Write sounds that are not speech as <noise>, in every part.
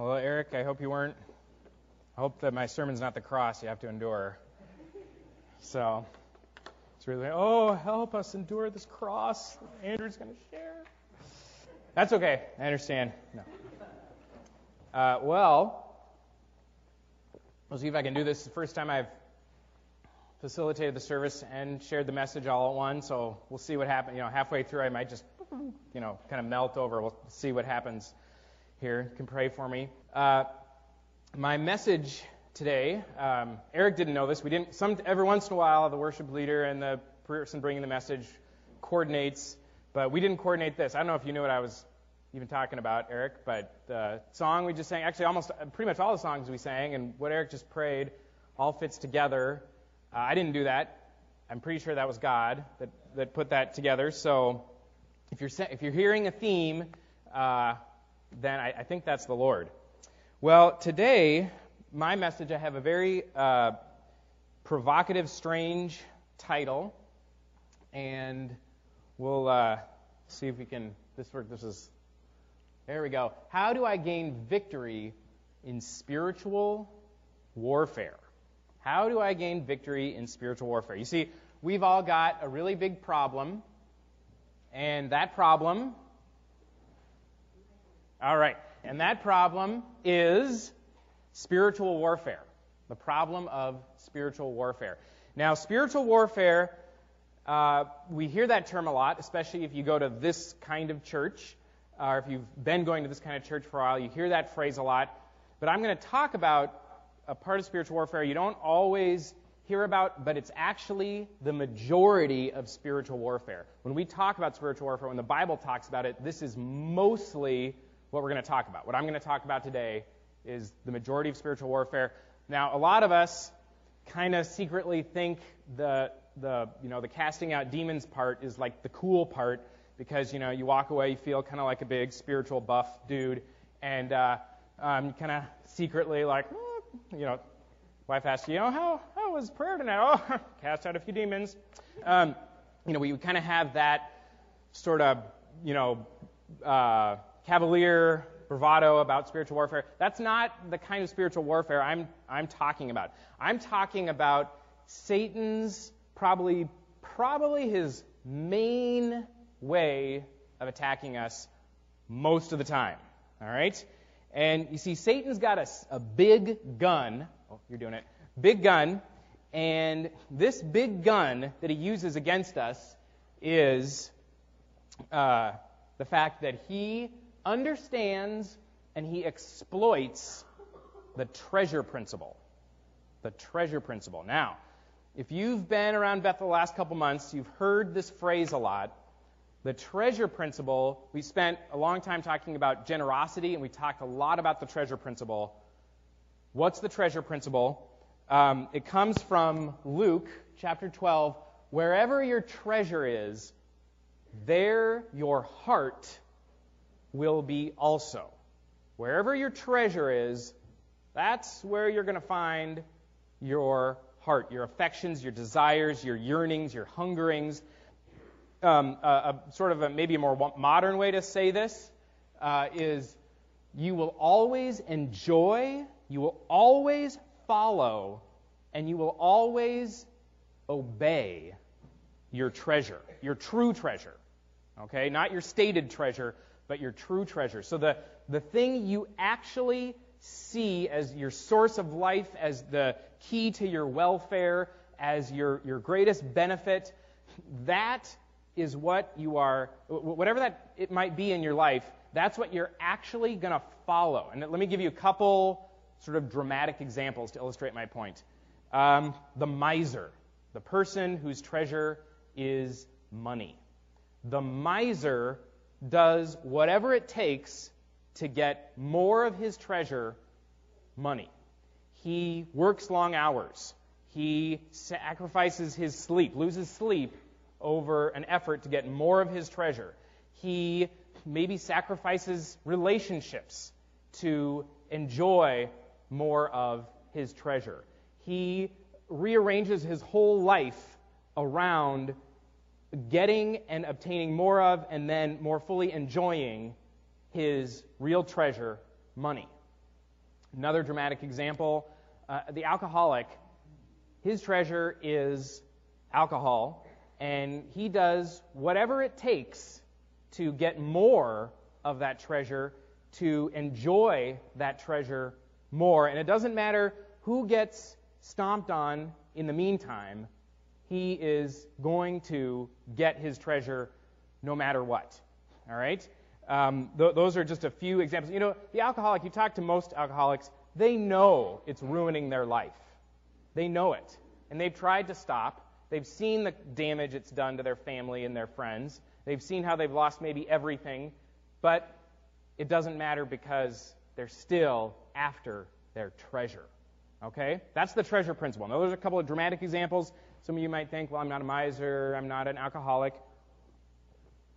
Well, Eric, I hope you weren't. I hope that my sermon's not the cross you have to endure. So it's really, oh, help us endure this cross Andrew's going to share. That's okay. I understand. No. Uh, well, we'll see if I can do this. The first time I've facilitated the service and shared the message all at once, so we'll see what happens. You know, halfway through, I might just, you know, kind of melt over. We'll see what happens here. Can pray for me. Uh, my message today, um, Eric didn't know this. We didn't. Some every once in a while, the worship leader and the person bringing the message coordinates, but we didn't coordinate this. I don't know if you knew what I was even talking about, Eric, but the song we just sang, actually almost pretty much all the songs we sang, and what Eric just prayed, all fits together. Uh, I didn't do that. I'm pretty sure that was God that, that put that together. So if you're if you're hearing a theme, uh, then I, I, think that's the Lord. Well, today my message I have a very uh, provocative, strange title, and we'll uh, see if we can. This work. This is. There we go. How do I gain victory in spiritual warfare? How do I gain victory in spiritual warfare? You see, we've all got a really big problem, and that problem, all right, and that problem is spiritual warfare. The problem of spiritual warfare. Now, spiritual warfare, uh, we hear that term a lot, especially if you go to this kind of church, or if you've been going to this kind of church for a while, you hear that phrase a lot. But I'm going to talk about a part of spiritual warfare you don't always hear about, but it's actually the majority of spiritual warfare. When we talk about spiritual warfare, when the Bible talks about it, this is mostly what we're going to talk about. What I'm going to talk about today is the majority of spiritual warfare. Now, a lot of us kind of secretly think the the you know the casting out demons part is like the cool part because you know you walk away you feel kind of like a big spiritual buff dude and uh, um, kind of secretly like you know, wife asks you, know, how, how was prayer tonight? Oh, <laughs> cast out a few demons. Um, you know, we kind of have that sort of, you know, uh, cavalier bravado about spiritual warfare. That's not the kind of spiritual warfare I'm, I'm talking about. I'm talking about Satan's probably, probably his main way of attacking us most of the time. All right? And you see, Satan's got a, a big gun. Oh, you're doing it. Big gun. And this big gun that he uses against us is uh, the fact that he understands and he exploits the treasure principle. The treasure principle. Now, if you've been around Bethel the last couple months, you've heard this phrase a lot. The treasure principle, we spent a long time talking about generosity, and we talked a lot about the treasure principle. What's the treasure principle? Um, it comes from Luke chapter 12. Wherever your treasure is, there your heart will be also. Wherever your treasure is, that's where you're going to find your heart, your affections, your desires, your yearnings, your hungerings um, a, a, sort of a, maybe a more modern way to say this uh, is you will always enjoy, you will always follow, and you will always obey your treasure, your true treasure. Okay? Not your stated treasure, but your true treasure. So the, the thing you actually see as your source of life, as the key to your welfare, as your, your greatest benefit, that is what you are, whatever that it might be in your life, that's what you're actually going to follow. And let me give you a couple sort of dramatic examples to illustrate my point. Um, the miser, the person whose treasure is money. The miser does whatever it takes to get more of his treasure, money. He works long hours. He sacrifices his sleep, loses sleep over an effort to get more of his treasure. He maybe sacrifices relationships to enjoy more of his treasure. He rearranges his whole life around getting and obtaining more of and then more fully enjoying his real treasure, money. Another dramatic example uh, the alcoholic, his treasure is alcohol, and he does whatever it takes to get more of that treasure, to enjoy that treasure more. And it doesn't matter who gets stomped on in the meantime, he is going to get his treasure no matter what. All right? Um, th- those are just a few examples. You know, the alcoholic, you talk to most alcoholics, they know it's ruining their life. They know it. And they've tried to stop. They've seen the damage it's done to their family and their friends. They've seen how they've lost maybe everything. But it doesn't matter because they're still after their treasure. Okay? That's the treasure principle. Now, there's a couple of dramatic examples. Some of you might think, well, I'm not a miser, I'm not an alcoholic.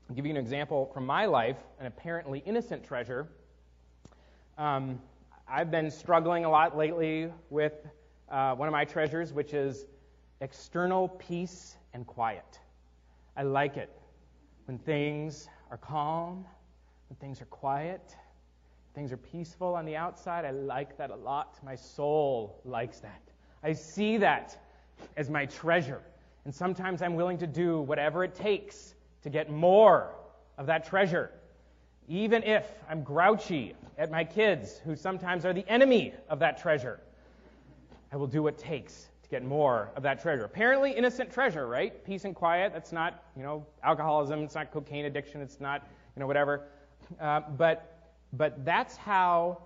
I'll give you an example from my life, an apparently innocent treasure. Um, I've been struggling a lot lately with uh, one of my treasures, which is external peace and quiet. I like it when things are calm, when things are quiet, things are peaceful on the outside. I like that a lot. My soul likes that. I see that as my treasure. And sometimes I'm willing to do whatever it takes to get more of that treasure. Even if I'm grouchy at my kids, who sometimes are the enemy of that treasure, I will do what it takes to get more of that treasure. Apparently innocent treasure, right? Peace and quiet. That's not, you know, alcoholism. It's not cocaine addiction. It's not, you know, whatever. Uh, but, but that's how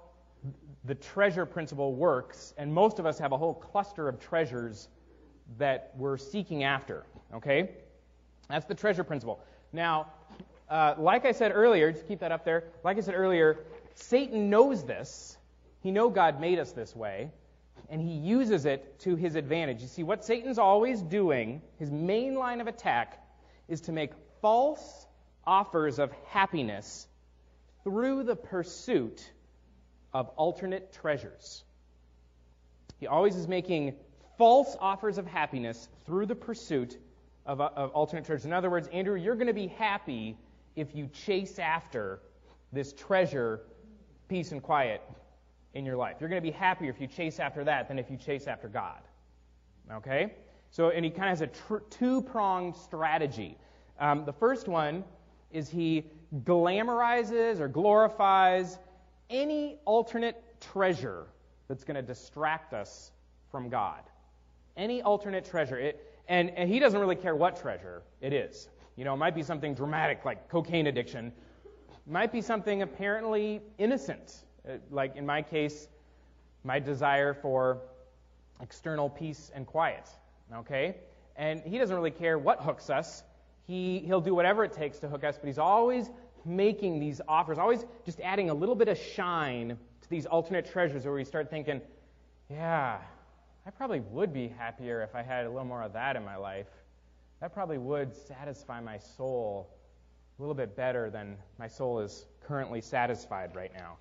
the treasure principle works. And most of us have a whole cluster of treasures that we're seeking after. Okay? That's the treasure principle. Now, uh, like I said earlier, just keep that up there. Like I said earlier, Satan knows this. He knows God made us this way, and he uses it to his advantage. You see, what Satan's always doing, his main line of attack, is to make false offers of happiness through the pursuit of alternate treasures. He always is making false offers of happiness through the pursuit of, of alternate treasures. In other words, Andrew, you're going to be happy if you chase after this treasure, peace and quiet in your life. You're going to be happier if you chase after that than if you chase after God. Okay? So, and he kind of has a tr- two pronged strategy. Um, the first one is he glamorizes or glorifies any alternate treasure that's going to distract us from God. Any alternate treasure. It, and, and he doesn't really care what treasure it is. You know, it might be something dramatic like cocaine addiction. It might be something apparently innocent, uh, like in my case, my desire for external peace and quiet. Okay? And he doesn't really care what hooks us. He, he'll do whatever it takes to hook us, but he's always making these offers, always just adding a little bit of shine to these alternate treasures where we start thinking, yeah, I probably would be happier if I had a little more of that in my life. That probably would satisfy my soul a little bit better than my soul is currently satisfied right now.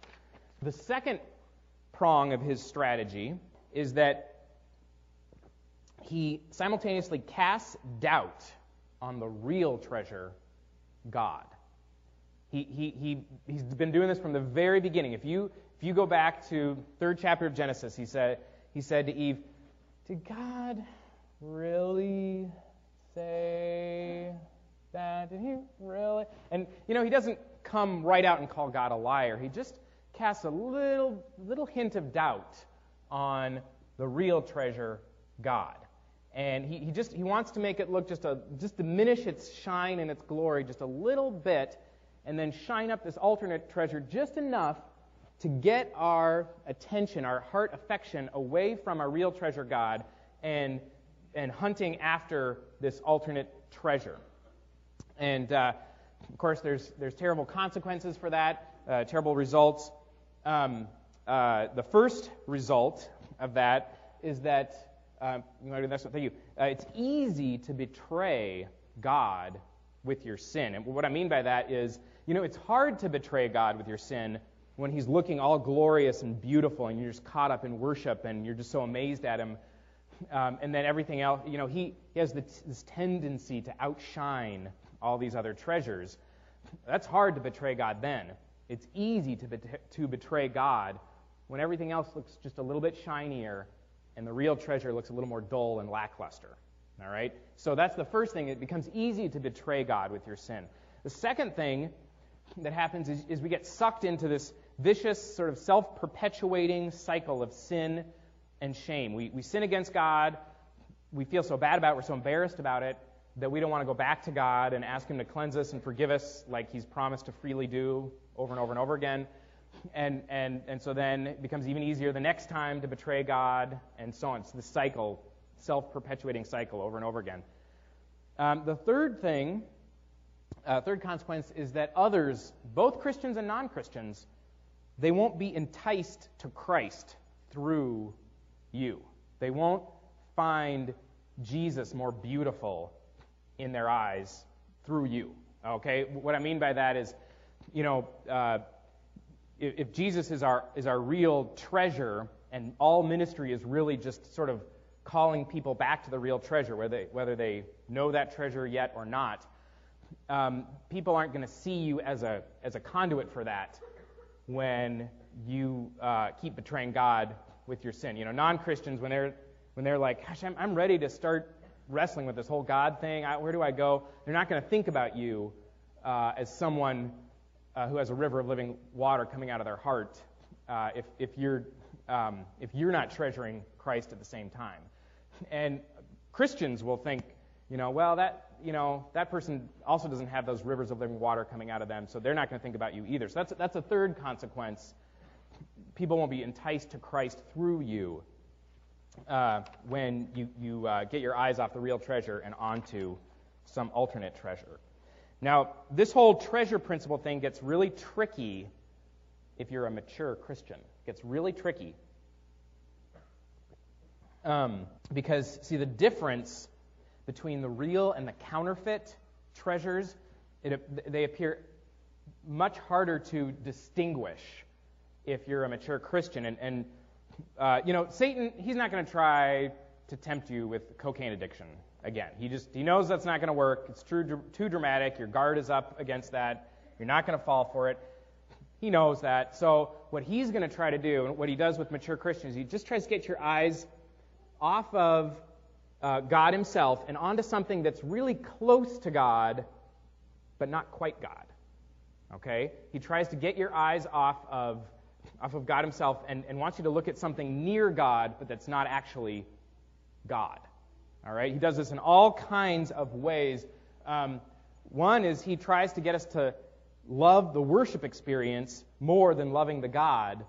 The second prong of his strategy is that he simultaneously casts doubt on the real treasure, God. He, he, he, he's been doing this from the very beginning. If you, if you go back to third chapter of Genesis, he said, he said to Eve, did God really say that? Did he really? And, you know, he doesn't come right out and call God a liar. He just casts a little, little hint of doubt on the real treasure, God. And he, he just he wants to make it look just a just diminish its shine and its glory just a little bit, and then shine up this alternate treasure just enough to get our attention, our heart affection away from our real treasure God and, and hunting after this alternate treasure. And uh, of course, there's, there's terrible consequences for that, uh, terrible results. Um, uh, the first result of that is that, uh, that's what, thank you. Uh, it's easy to betray God with your sin. And what I mean by that is, you know, it's hard to betray God with your sin when he's looking all glorious and beautiful and you're just caught up in worship and you're just so amazed at him. Um, and then everything else, you know, he, he has this, tendency to outshine all these other treasures. That's hard to betray God then. It's easy to, bet- to betray God when everything else looks just a little bit shinier and the real treasure looks a little more dull and lackluster. All right? So that's the first thing. It becomes easy to betray God with your sin. The second thing that happens is, is we get sucked into this vicious, sort of self perpetuating cycle of sin and shame. We, we sin against God. We feel so bad about it. We're so embarrassed about it that we don't want to go back to God and ask Him to cleanse us and forgive us like He's promised to freely do over and over and over again. And, and, and so then it becomes even easier the next time to betray God and so on. It's the cycle, self perpetuating cycle over and over again. Um, the third thing, uh, third consequence, is that others, both Christians and non Christians, they won't be enticed to Christ through you. They won't find Jesus more beautiful in their eyes through you. Okay? What I mean by that is, you know, uh, if, if Jesus is our, is our real treasure and all ministry is really just sort of calling people back to the real treasure, whether they, whether they know that treasure yet or not, um, people aren't going to see you as a, as a conduit for that when you uh, keep betraying God with your sin. You know, non-Christians when they're when they're like, "Gosh, I'm, I'm ready to start wrestling with this whole God thing. I, where do I go?" They're not going to think about you uh, as someone uh, who has a river of living water coming out of their heart uh, if if you're um, if you're not treasuring Christ at the same time. And Christians will think, you know, well that you know that person also doesn't have those rivers of living water coming out of them, so they're not going to think about you either. So that's that's a third consequence. People won't be enticed to Christ through you uh, when you, you uh, get your eyes off the real treasure and onto some alternate treasure. Now, this whole treasure principle thing gets really tricky if you're a mature Christian. It gets really tricky. Um, because, see, the difference between the real and the counterfeit treasures, it, they appear much harder to distinguish if you're a mature Christian. And, and uh, you know, Satan, he's not going to try to tempt you with cocaine addiction again. He just he knows that's not going to work. It's too too dramatic. Your guard is up against that. You're not going to fall for it. He knows that. So what he's going to try to do, and what he does with mature Christians, he just tries to get your eyes off of uh, God Himself and onto something that's really close to God, but not quite God. Okay? He tries to get your eyes off of off of God Himself and, and wants you to look at something near God, but that's not actually God. All right? He does this in all kinds of ways. Um, one is he tries to get us to love the worship experience more than loving the God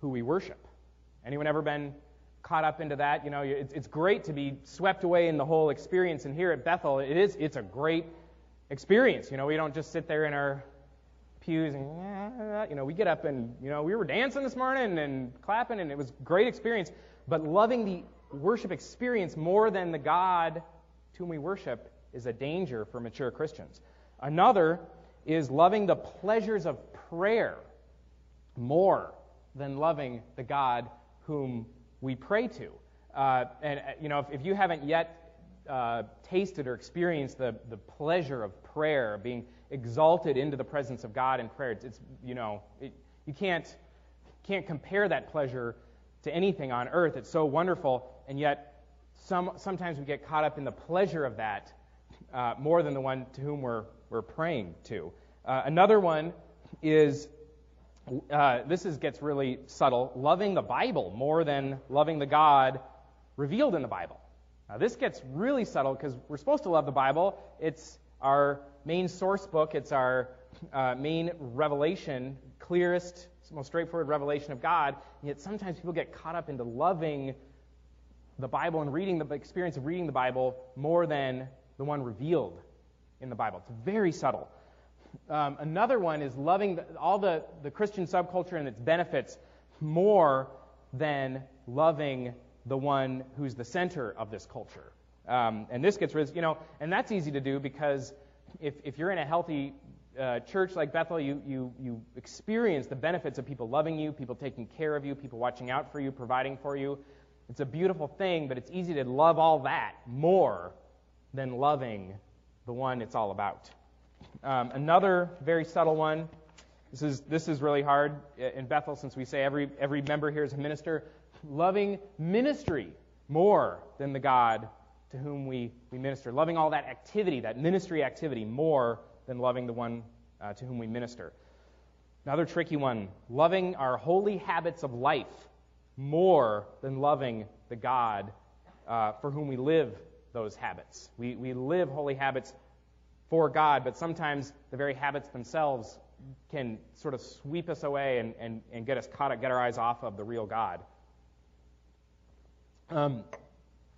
who we worship. Anyone ever been caught up into that? You know, it's, it's great to be swept away in the whole experience. And here at Bethel, it is, it's a great experience. You know, we don't just sit there in our pews and you know we get up and you know we were dancing this morning and clapping and it was a great experience but loving the worship experience more than the god to whom we worship is a danger for mature christians another is loving the pleasures of prayer more than loving the god whom we pray to uh, and uh, you know if, if you haven't yet uh, tasted or experienced the, the pleasure of prayer being exalted into the presence of God in prayer. It's, it's you know, it, you can't, can't compare that pleasure to anything on earth. It's so wonderful, and yet some, sometimes we get caught up in the pleasure of that uh, more than the one to whom we're, we're praying to. Uh, another one is uh, this is, gets really subtle loving the Bible more than loving the God revealed in the Bible. Now, this gets really subtle because we're supposed to love the Bible. It's our main source book. It's our uh, main revelation, clearest, most straightforward revelation of God. And yet sometimes people get caught up into loving the Bible and reading the experience of reading the Bible more than the one revealed in the Bible. It's very subtle. Um, another one is loving the, all the, the Christian subculture and its benefits more than loving the one who's the center of this culture. Um, and this gets rid, you know, and that's easy to do because if, if you're in a healthy uh, church like Bethel, you, you, you experience the benefits of people loving you, people taking care of you, people watching out for you, providing for you. It's a beautiful thing, but it's easy to love all that more than loving the one it's all about. Um, another very subtle one This is, this is really hard in Bethel since we say every, every member here is a minister. Loving ministry more than the God to whom we, we minister. Loving all that activity, that ministry activity, more than loving the one uh, to whom we minister. Another tricky one loving our holy habits of life more than loving the God uh, for whom we live those habits. We, we live holy habits for God, but sometimes the very habits themselves can sort of sweep us away and, and, and get us caught up, get our eyes off of the real God. Um,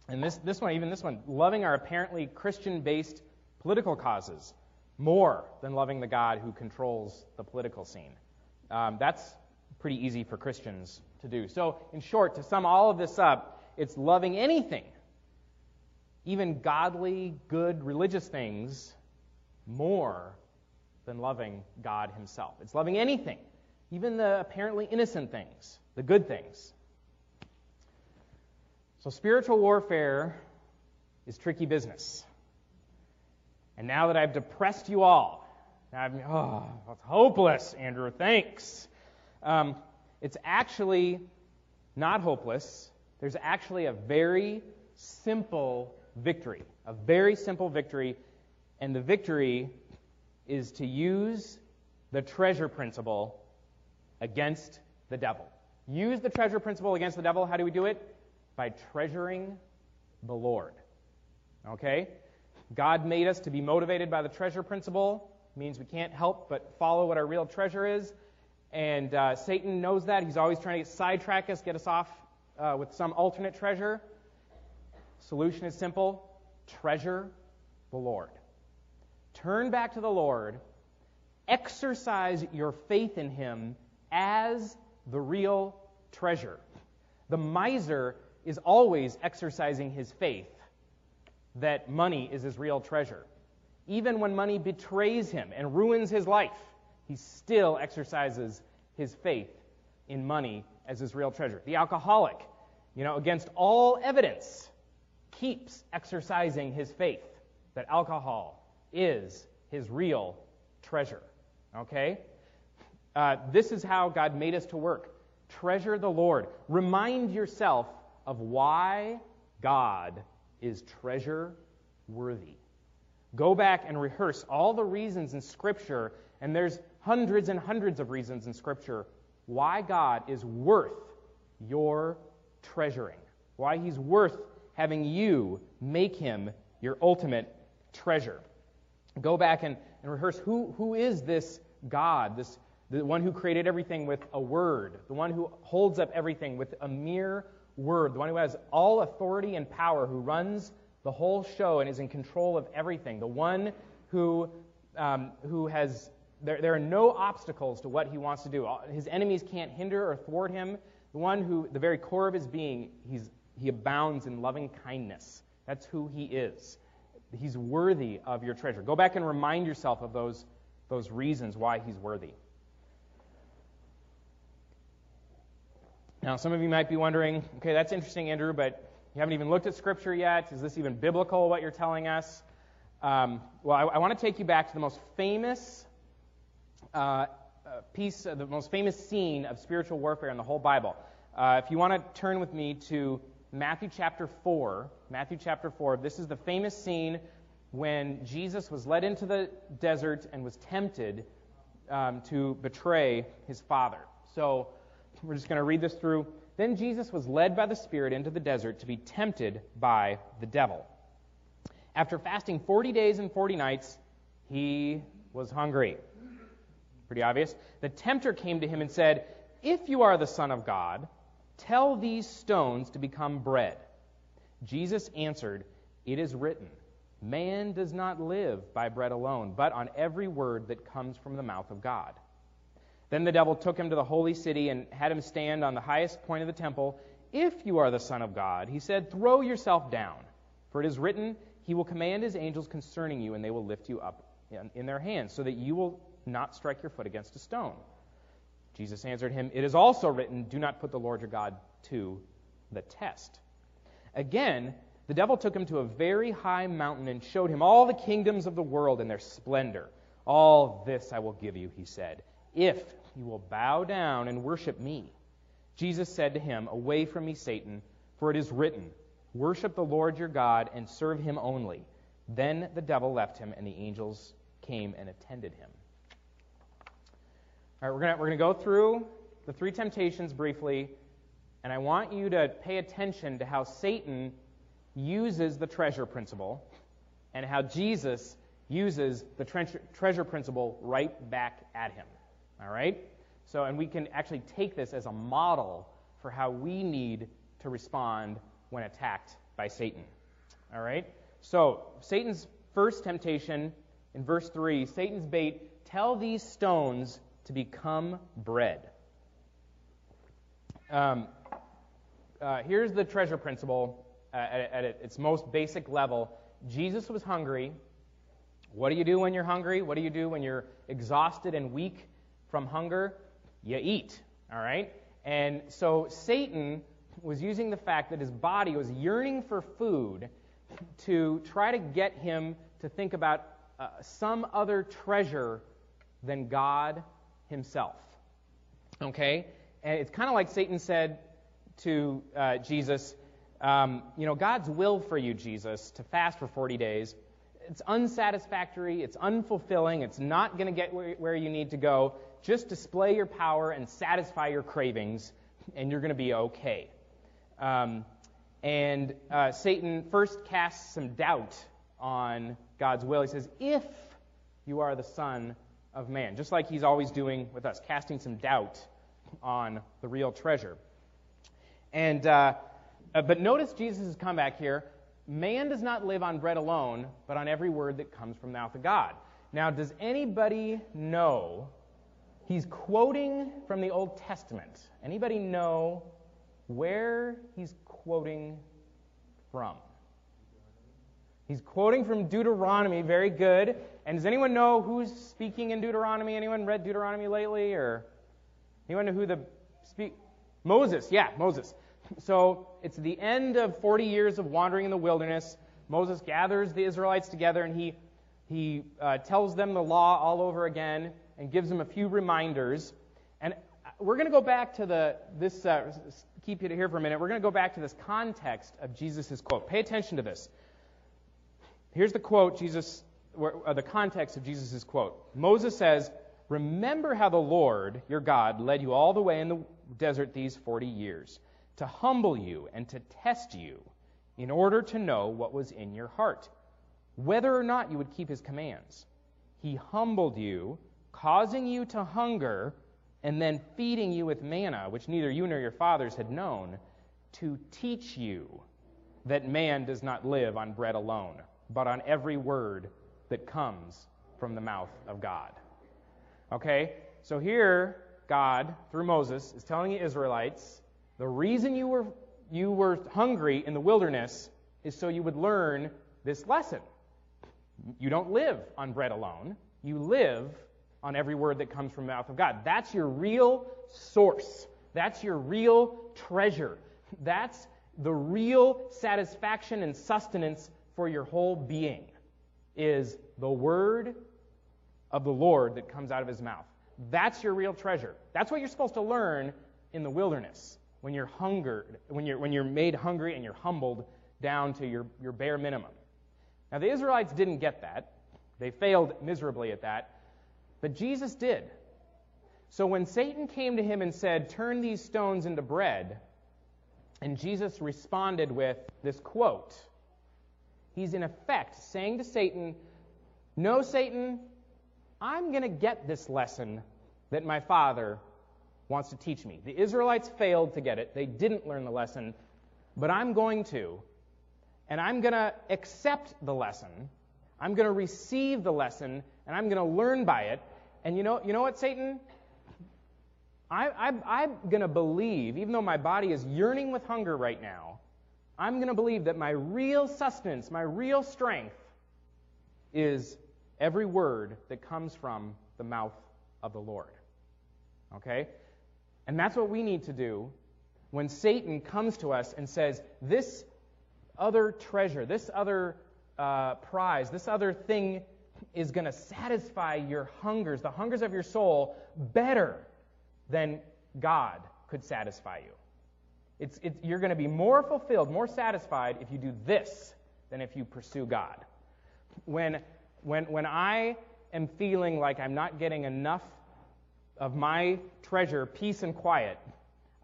and this, this one, even this one, loving our apparently Christian based political causes more than loving the God who controls the political scene. Um, that's pretty easy for Christians to do. So, in short, to sum all of this up, it's loving anything, even godly, good, religious things, more than loving God Himself. It's loving anything, even the apparently innocent things, the good things. So, spiritual warfare is tricky business. And now that I've depressed you all, I'm, oh, it's hopeless, Andrew, thanks. Um, it's actually not hopeless. There's actually a very simple victory, a very simple victory, and the victory is to use the treasure principle against the devil. Use the treasure principle against the devil. How do we do it? By treasuring the Lord. Okay? God made us to be motivated by the treasure principle. It means we can't help but follow what our real treasure is. And uh, Satan knows that. He's always trying to sidetrack us, get us off uh, with some alternate treasure. Solution is simple treasure the Lord. Turn back to the Lord. Exercise your faith in Him as the real treasure. The miser is always exercising his faith that money is his real treasure. Even when money betrays him and ruins his life, he still exercises his faith in money as his real treasure. The alcoholic, you know, against all evidence, keeps exercising his faith that alcohol is his real treasure. Okay? Uh, this is how God made us to work. Treasure the Lord. Remind yourself of why God is treasure worthy. Go back and rehearse all the reasons in Scripture, and there's hundreds and hundreds of reasons in Scripture why God is worth your treasuring, why He's worth having you make Him your ultimate treasure. Go back and, and rehearse who, who is this God, this, the one who created everything with a word, the one who holds up everything with a mere word, the one who has all authority and power, who runs the whole show and is in control of everything, the one who, um, who has, there, there are no obstacles to what he wants to do. His enemies can't hinder or thwart him. The one who, the very core of his being, he's, he abounds in loving kindness. That's who he is. He's worthy of your treasure. Go back and remind yourself of those, those reasons why he's worthy. Now, some of you might be wondering, okay, that's interesting, Andrew, but you haven't even looked at Scripture yet. Is this even biblical, what you're telling us? Um, well, I, I want to take you back to the most famous uh, uh piece, uh, the most famous scene of spiritual warfare in the whole Bible. Uh, if you want to turn with me to Matthew chapter 4, Matthew chapter 4, this is the famous scene when Jesus was led into the desert and was tempted um, to betray his Father. So, we're just going to read this through. Then Jesus was led by the Spirit into the desert to be tempted by the devil. After fasting 40 days and 40 nights, he was hungry. Pretty obvious. The tempter came to him and said, If you are the Son of God, tell these stones to become bread. Jesus answered, It is written, Man does not live by bread alone, but on every word that comes from the mouth of God. Then the devil took him to the holy city and had him stand on the highest point of the temple. If you are the Son of God, he said, throw yourself down. For it is written, He will command His angels concerning you, and they will lift you up in their hands, so that you will not strike your foot against a stone. Jesus answered him, It is also written, Do not put the Lord your God to the test. Again, the devil took him to a very high mountain and showed him all the kingdoms of the world and their splendor. All this I will give you, he said if you will bow down and worship me. Jesus said to him, Away from me, Satan, for it is written, Worship the Lord your God and serve him only. Then the devil left him, and the angels came and attended him. All right, we're going we're going to go through the three temptations briefly, and I want you to pay attention to how Satan uses the treasure principle and how Jesus uses the tre- treasure principle right back at him. All right? So, and we can actually take this as a model for how we need to respond when attacked by Satan. All right? So, Satan's first temptation in verse 3 Satan's bait, tell these stones to become bread. Um, uh, here's the treasure principle uh, at, at its most basic level Jesus was hungry. What do you do when you're hungry? What do you do when you're exhausted and weak from hunger? You eat, all right? And so Satan was using the fact that his body was yearning for food to try to get him to think about uh, some other treasure than God himself. Okay? And it's kind of like Satan said to uh, Jesus, um, you know, God's will for you, Jesus, to fast for 40 days, it's unsatisfactory, it's unfulfilling, it's not going to get where, where you need to go. Just display your power and satisfy your cravings, and you're going to be okay. Um, and uh, Satan first casts some doubt on God's will. He says, If you are the Son of Man, just like he's always doing with us, casting some doubt on the real treasure. And uh, uh, but notice Jesus' comeback here. Man does not live on bread alone, but on every word that comes from the mouth of God. Now, does anybody know? He's quoting from the Old Testament. Anybody know where he's quoting from? He's quoting from Deuteronomy. Very good. And does anyone know who's speaking in Deuteronomy? Anyone read Deuteronomy lately, or anyone know who the speak? Moses. Yeah, Moses. So it's the end of 40 years of wandering in the wilderness. Moses gathers the Israelites together and he, he uh, tells them the law all over again and gives them a few reminders. And we're going to go back to the, this, uh, keep you here for a minute. We're going to go back to this context of Jesus' quote. Pay attention to this. Here's the quote, Jesus, uh, the context of Jesus' quote. Moses says, Remember how the Lord, your God, led you all the way in the desert these 40 years to humble you and to test you in order to know what was in your heart, whether or not you would keep his commands. He humbled you, causing you to hunger, and then feeding you with manna, which neither you nor your fathers had known, to teach you that man does not live on bread alone, but on every word that comes from the mouth of God. Okay? So here, God, through Moses, is telling the Israelites the reason you were, you were hungry in the wilderness is so you would learn this lesson. You don't live on bread alone, you live on every word that comes from the mouth of God. That's your real source. That's your real treasure. That's the real satisfaction and sustenance for your whole being is the word of the Lord that comes out of his mouth. That's your real treasure. That's what you're supposed to learn in the wilderness when you're hungered, when you're, when you're made hungry and you're humbled down to your, your bare minimum. Now, the Israelites didn't get that. They failed miserably at that. But Jesus did. So when Satan came to him and said, Turn these stones into bread, and Jesus responded with this quote, he's in effect saying to Satan, No, Satan, I'm going to get this lesson that my Father wants to teach me. The Israelites failed to get it, they didn't learn the lesson, but I'm going to. And I'm going to accept the lesson. I'm going to receive the lesson, and I'm going to learn by it. And you know, you know what, Satan? I, I'm going to believe, even though my body is yearning with hunger right now, I'm going to believe that my real sustenance, my real strength, is every word that comes from the mouth of the Lord. Okay? And that's what we need to do when Satan comes to us and says, This other treasure, this other uh, prize, this other thing is going to satisfy your hungers, the hungers of your soul, better than God could satisfy you. It's, it's, you're going to be more fulfilled, more satisfied if you do this than if you pursue God. When, when, when I am feeling like I'm not getting enough of my treasure, peace and quiet,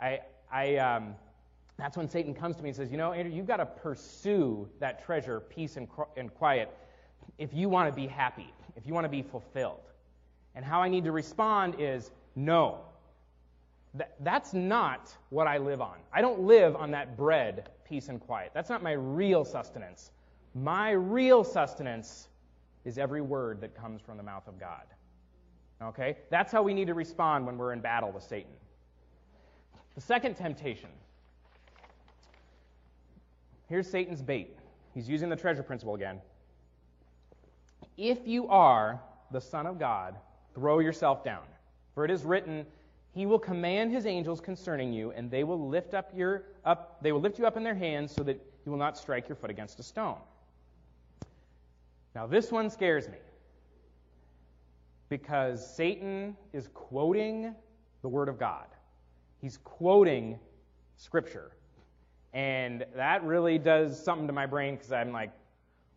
I, I, um, that's when Satan comes to me and says, You know, Andrew, you've got to pursue that treasure, peace and, and quiet, if you want to be happy, if you want to be fulfilled. And how I need to respond is, No. That, that's not what I live on. I don't live on that bread, peace and quiet. That's not my real sustenance. My real sustenance is every word that comes from the mouth of God. Okay? That's how we need to respond when we're in battle with Satan. The second temptation. Here's Satan's bait. He's using the treasure principle again. If you are the Son of God, throw yourself down. For it is written, He will command His angels concerning you, and they will lift up your up they will lift you up in their hands so that you will not strike your foot against a stone. Now this one scares me. Because Satan is quoting the Word of God. He's quoting Scripture. And that really does something to my brain because I'm like,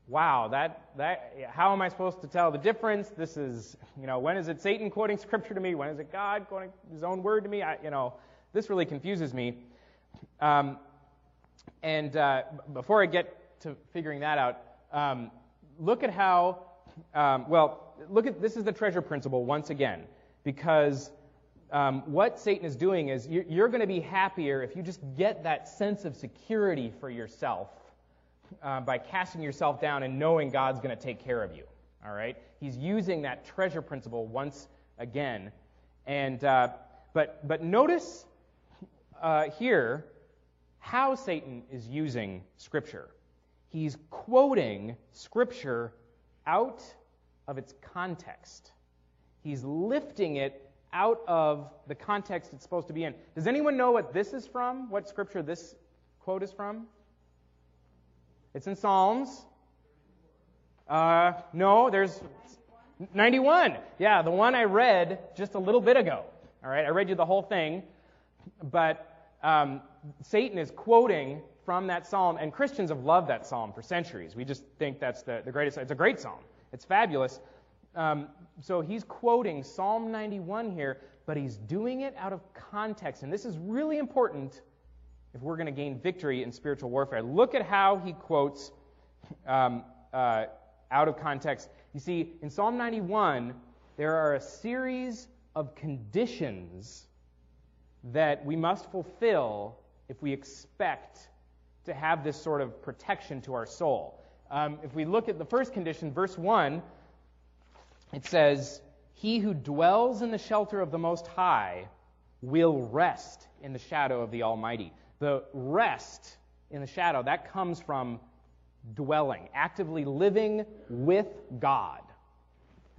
wow, that, that, how am I supposed to tell the difference? This is, you know, when is it Satan quoting <laughs> Scripture to me? When is it God quoting His own Word to me? I, you know, this really confuses me. Um, and uh, before I get to figuring that out, um, look at how, um, well, look at this is the treasure principle once again, because um, what Satan is doing is you're, you're going to be happier if you just get that sense of security for yourself uh, by casting yourself down and knowing God's going to take care of you. All right? He's using that treasure principle once again. And, uh, but, but notice uh, here how Satan is using Scripture. He's quoting Scripture out of its context. He's lifting it out of the context it's supposed to be in. Does anyone know what this is from? What scripture this quote is from? It's in Psalms. Uh, no, there's 91. Yeah, the one I read just a little bit ago. All right, I read you the whole thing, but um, Satan is quoting from that psalm, and Christians have loved that psalm for centuries. We just think that's the, the greatest. It's a great psalm. It's fabulous. Um, so he's quoting Psalm 91 here, but he's doing it out of context. And this is really important if we're going to gain victory in spiritual warfare. Look at how he quotes um, uh, out of context. You see, in Psalm 91, there are a series of conditions that we must fulfill if we expect to have this sort of protection to our soul. Um, if we look at the first condition, verse 1, it says, He who dwells in the shelter of the Most High will rest in the shadow of the Almighty. The rest in the shadow, that comes from dwelling, actively living with God,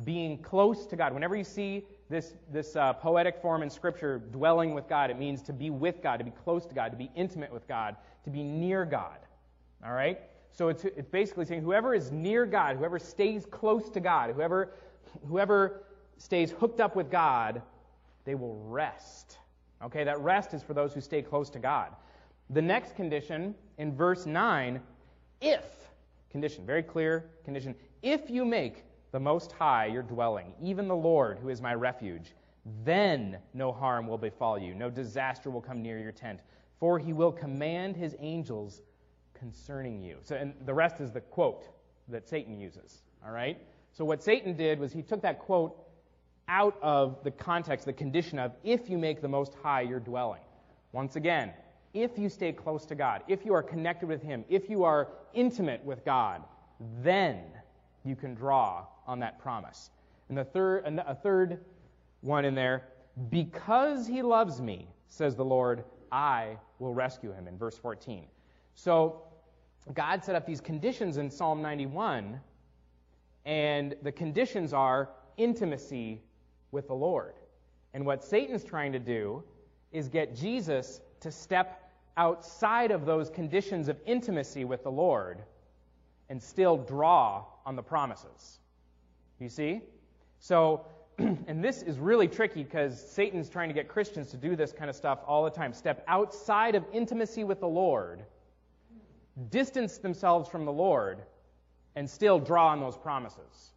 being close to God. Whenever you see this, this uh, poetic form in Scripture, dwelling with God, it means to be with God, to be close to God, to be intimate with God, to be near God. All right? So it's, it's basically saying whoever is near God, whoever stays close to God, whoever whoever stays hooked up with God, they will rest. Okay, that rest is for those who stay close to God. The next condition in verse 9, if, condition, very clear condition, if you make the Most High your dwelling, even the Lord who is my refuge, then no harm will befall you, no disaster will come near your tent, for he will command his angels concerning you. So, and the rest is the quote that Satan uses. All right? So what Satan did was he took that quote out of the context, the condition of if you make the Most High your dwelling. Once again, if you stay close to God, if you are connected with Him, if you are intimate with God, then you can draw on that promise. And the third, a third one in there, because He loves me, says the Lord, I will rescue him, in verse 14. So God set up these conditions in Psalm 91 and the conditions are intimacy with the Lord. And what Satan's trying to do is get Jesus to step outside of those conditions of intimacy with the Lord and still draw on the promises. You see? So, <clears throat> and this is really tricky because Satan's trying to get Christians to do this kind of stuff all the time. Step outside of intimacy with the Lord, distance themselves from the Lord, and still draw on those promises.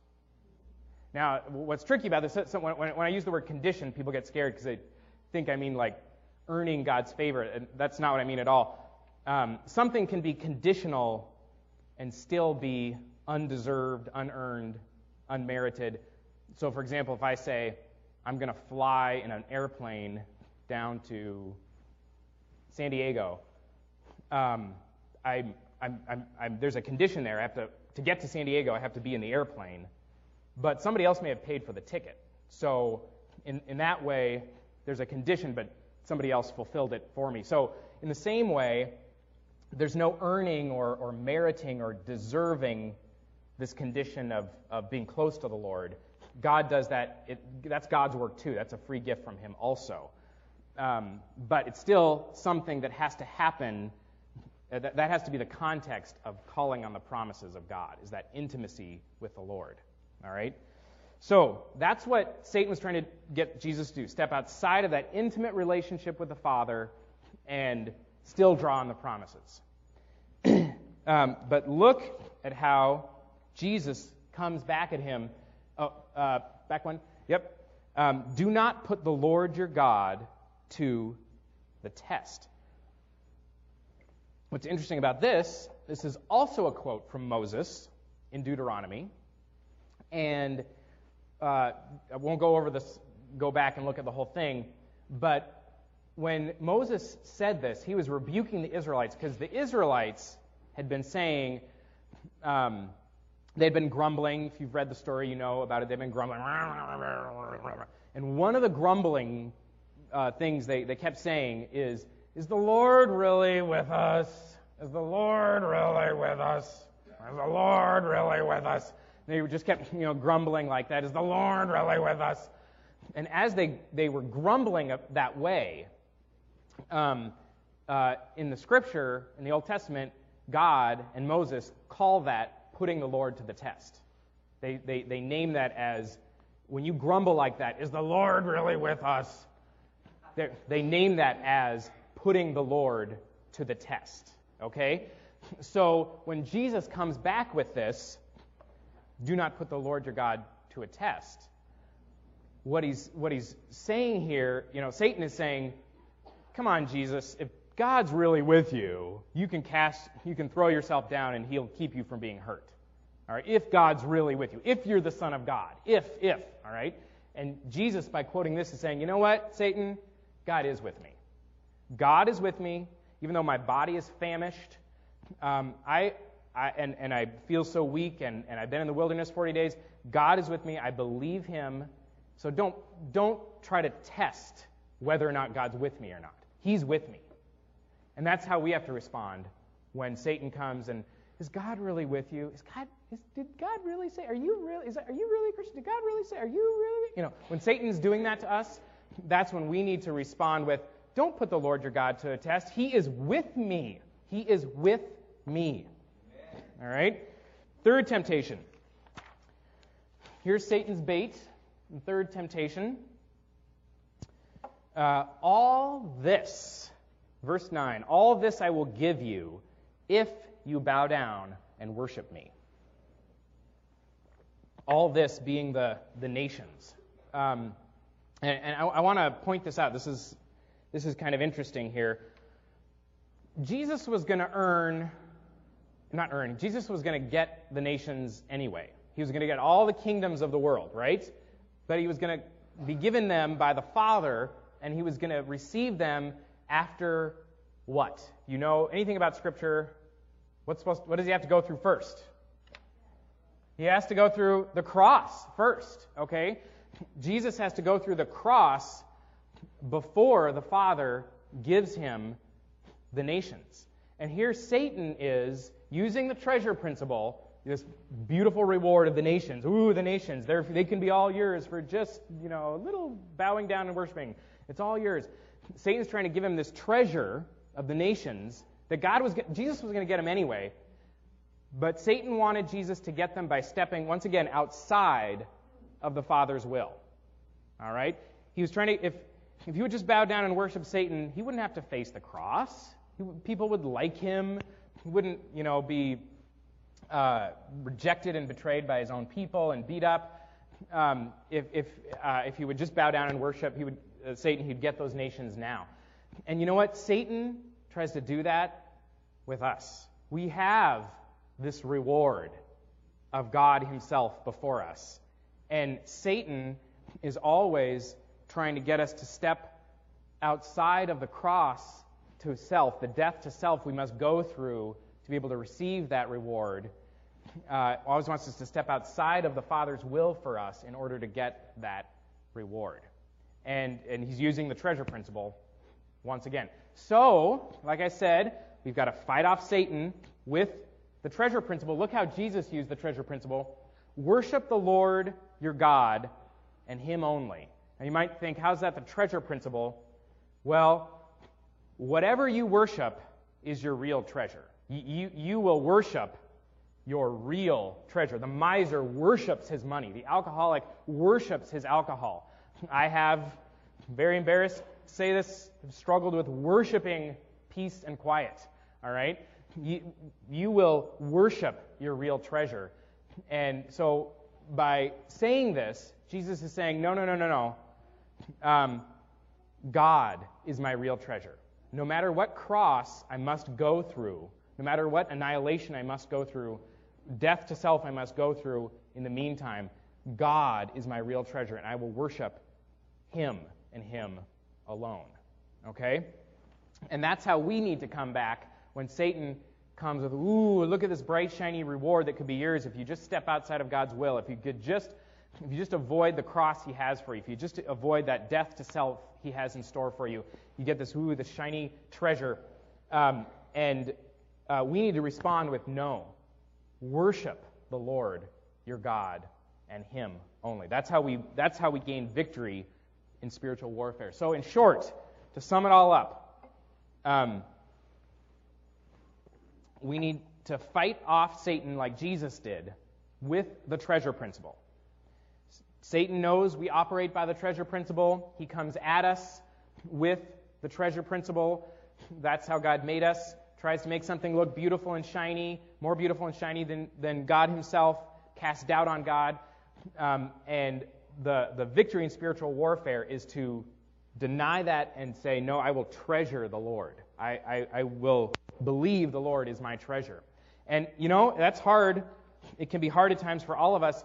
Now, what's tricky about this, when I use the word condition, people get scared because they think I mean like earning God's favor. And that's not what I mean at all. Um, something can be conditional and still be undeserved, unearned, unmerited. So, for example, if I say, I'm going to fly in an airplane down to San Diego, um, I'm, I'm, I'm, there's a condition there. I have to, to get to San Diego, I have to be in the airplane. But somebody else may have paid for the ticket. So, in, in that way, there's a condition, but somebody else fulfilled it for me. So, in the same way, there's no earning or, or meriting or deserving this condition of, of being close to the Lord. God does that. It, that's God's work too. That's a free gift from Him also. Um, but it's still something that has to happen. Uh, that, that has to be the context of calling on the promises of God, is that intimacy with the Lord. All right? So that's what Satan was trying to get Jesus to do step outside of that intimate relationship with the Father and still draw on the promises. <clears throat> um, but look at how Jesus comes back at him. Oh, uh, back one. Yep. Um, do not put the Lord your God to the test. What's interesting about this, this is also a quote from Moses in Deuteronomy. And uh, I won't go over this, go back and look at the whole thing, but when Moses said this, he was rebuking the Israelites because the Israelites had been saying, um, they'd been grumbling. If you've read the story, you know about it. They've been grumbling. And one of the grumbling uh, things they, they kept saying is, Is the Lord really with us? Is the Lord really with us? Is the Lord really with us? They just kept, you know, grumbling like that. Is the Lord really with us? And as they, they were grumbling that way, um, uh, in the scripture, in the Old Testament, God and Moses call that putting the Lord to the test. They, they, they name that as when you grumble like that, is the Lord really with us? They're, they name that as putting the Lord to the test. Okay? So when Jesus comes back with this, do not put the Lord your God to a test. What he's, what he's saying here, you know, Satan is saying, come on, Jesus, if God's really with you, you can cast, you can throw yourself down and he'll keep you from being hurt. All right, if God's really with you, if you're the Son of God, if, if, all right? And Jesus, by quoting this, is saying, you know what, Satan? God is with me. God is with me, even though my body is famished. Um, I, I, and, and I feel so weak, and, and I've been in the wilderness 40 days. God is with me. I believe Him. So don't, don't try to test whether or not God's with me or not. He's with me. And that's how we have to respond when Satan comes and is God really with you? Is God is, did God really say? Are you really is are you really a Christian? Did God really say? Are you really? You know, when Satan's doing that to us, that's when we need to respond with, "Don't put the Lord your God to a test. He is with me. He is with me." All right. Third temptation. Here's Satan's bait. Third temptation. Uh, all this, verse 9, all this I will give you if you bow down and worship me. All this being the, the nations. Um, and, and I, I want to point this out. This is, this is kind of interesting here. Jesus was going to earn, not earn, Jesus was going to get the nations anyway. He was going to get all the kingdoms of the world, right? But he was going to be given them by the Father and he was going to receive them after what? You know anything about Scripture? What's supposed to, what does he have to go through first? He has to go through the cross first, okay? Jesus has to go through the cross before the Father gives him the nations. And here Satan is using the treasure principle, this beautiful reward of the nations. Ooh, the nations, They're, they can be all yours for just, you know, a little bowing down and worshiping. It's all yours. Satan's trying to give him this treasure of the nations that God was, Jesus was going to get him anyway. But Satan wanted Jesus to get them by stepping once again outside of the Father's will. All right? He was trying to, if, if he would just bow down and worship Satan, he wouldn't have to face the cross. He, people would like him. He wouldn't, you know, be uh, rejected and betrayed by his own people and beat up. Um, if, if, uh, if he would just bow down and worship he would, uh, Satan, he'd get those nations now. And you know what? Satan tries to do that with us. We have this reward of God Himself before us. And Satan is always trying to get us to step outside of the cross to self, the death to self we must go through to be able to receive that reward. Uh, always wants us to step outside of the Father's will for us in order to get that reward. And, and he's using the treasure principle once again. So, like I said, we've got to fight off Satan with the treasure principle. Look how Jesus used the treasure principle. Worship the Lord your God and him only. Now you might think, how's that the treasure principle? Well, whatever you worship is your real treasure. You, you, you will worship your real treasure. The miser worships his money. The alcoholic worships his alcohol. I have, very embarrassed say this, struggled with worshiping peace and quiet. All right? You, you will worship your real treasure. And so by saying this, Jesus is saying, no, no, no, no, no. Um, God is my real treasure. No matter what cross I must go through, no matter what annihilation I must go through, death to self I must go through in the meantime, God is my real treasure, and I will worship Him and Him alone. Okay? And that's how we need to come back when Satan comes with, ooh, look at this bright, shiny reward that could be yours if you just step outside of God's will, if you could just, if you just avoid the cross He has for you, if you just avoid that death to self He has in store for you, you get this, ooh, this shiny treasure. Um, and uh, we need to respond with no. Worship the Lord your God and Him only. That's how we, that's how we gain victory in spiritual warfare. So, in short, to sum it all up, um, we need to fight off Satan like Jesus did with the treasure principle. Satan knows we operate by the treasure principle. He comes at us with the treasure principle. That's how God made us. Tries to make something look beautiful and shiny, more beautiful and shiny than, than God Himself, cast doubt on God. Um, and the, the victory in spiritual warfare is to deny that and say, No, I will treasure the Lord. I, I, I will believe the Lord is my treasure. And, you know, that's hard. It can be hard at times for all of us.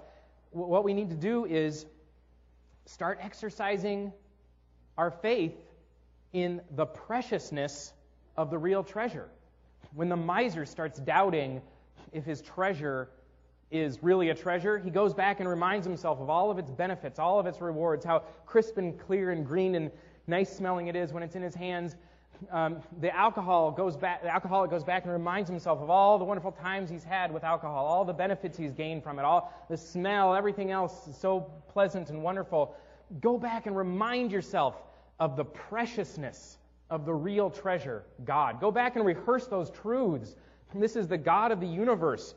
What we need to do is start exercising our faith in the preciousness of the real treasure. When the miser starts doubting if his treasure is really a treasure, he goes back and reminds himself of all of its benefits, all of its rewards, how crisp and clear and green and nice smelling it is when it's in his hands, um, the alcohol goes back, the alcoholic goes back and reminds himself of all the wonderful times he's had with alcohol, all the benefits he's gained from it, all the smell, everything else is so pleasant and wonderful. Go back and remind yourself of the preciousness of the real treasure, God. Go back and rehearse those truths. This is the God of the universe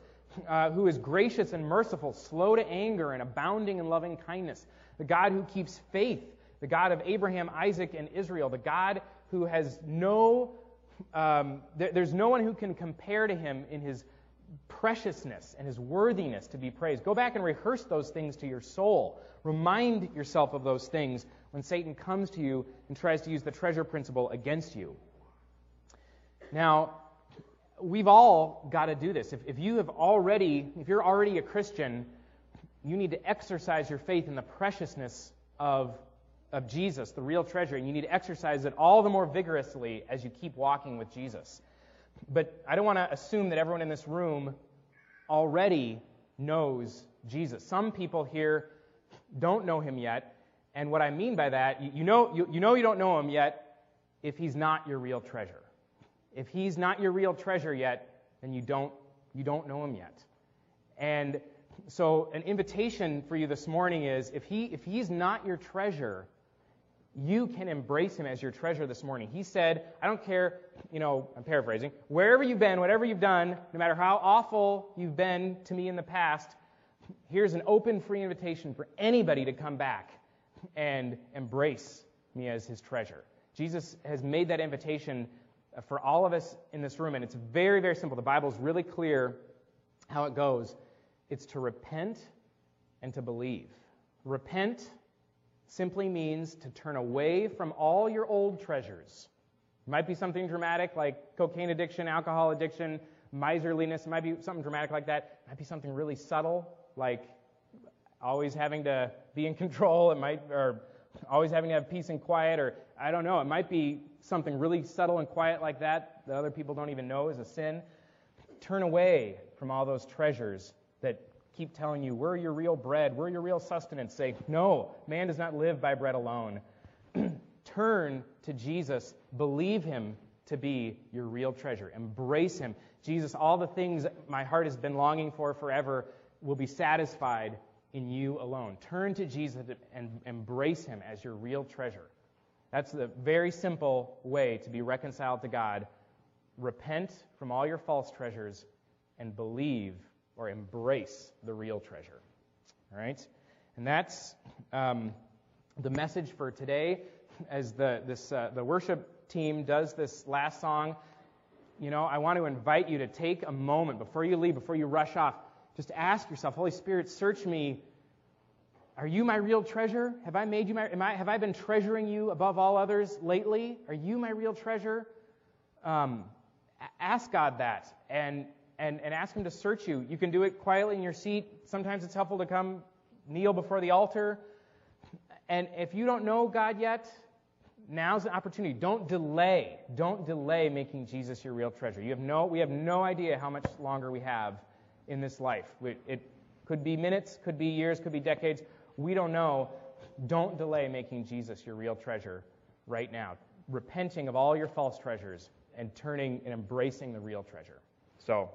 uh, who is gracious and merciful, slow to anger, and abounding in loving kindness. The God who keeps faith, the God of Abraham, Isaac, and Israel, the God who has no, um, there, there's no one who can compare to him in his preciousness and his worthiness to be praised. Go back and rehearse those things to your soul. Remind yourself of those things when Satan comes to you and tries to use the treasure principle against you. Now, we've all got to do this. If, if you have already, if you're already a Christian, you need to exercise your faith in the preciousness of of Jesus, the real treasure, and you need to exercise it all the more vigorously as you keep walking with Jesus. But I don't want to assume that everyone in this room already knows Jesus. Some people here don't know him yet, and what I mean by that, you, you know, you, you know you don't know him yet if he's not your real treasure. If he's not your real treasure yet, then you don't, you don't know him yet. And so an invitation for you this morning is if he if he's not your treasure, you can embrace him as your treasure this morning. He said, I don't care, you know, I'm paraphrasing, wherever you've been, whatever you've done, no matter how awful you've been to me in the past, here's an open, free invitation for anybody to come back and embrace me as his treasure. Jesus has made that invitation for all of us in this room, and it's very, very simple. The Bible is really clear how it goes. It's to repent and to believe. Repent simply means to turn away from all your old treasures. It might be something dramatic like cocaine addiction, alcohol addiction, miserliness. It might be something dramatic like that. It might be something really subtle like always having to be in <laughs> control. It might, or always having to have peace and quiet, or I don't know. It might be something really subtle and quiet like that that other people don't even know is a sin. Turn away from all those treasures that keep telling you, we're your real bread, we're your real sustenance. Say, no, man does not live by bread alone. <clears throat> Turn to Jesus, believe him to be your real treasure, embrace him. Jesus, all the things my heart has been longing for forever will be satisfied in you alone. Turn to Jesus and embrace him as your real treasure. That's the very simple way to be reconciled to God. Repent from all your false treasures and believe or embrace the real treasure. All right? And that's um, the message for today. As the, this, uh, the worship team does this last song, you know, I want to invite you to take a moment before you leave, before you rush off, just ask yourself, Holy Spirit, search me. Are you my real treasure? Have I made you my, I, have I been treasuring you above all others lately? Are you my real treasure? Um, ask God that and, and, and ask Him to search you. You can do it quietly in your seat. Sometimes it's helpful to come kneel before the altar. And if you don't know God yet, now's the opportunity. Don't delay. Don't delay making Jesus your real treasure. You have no, we have no idea how much longer we have in this life. It could be minutes, could be years, could be decades. We don't know. Don't delay making Jesus your real treasure right now. Repenting of all your false treasures and turning and embracing the real treasure. So,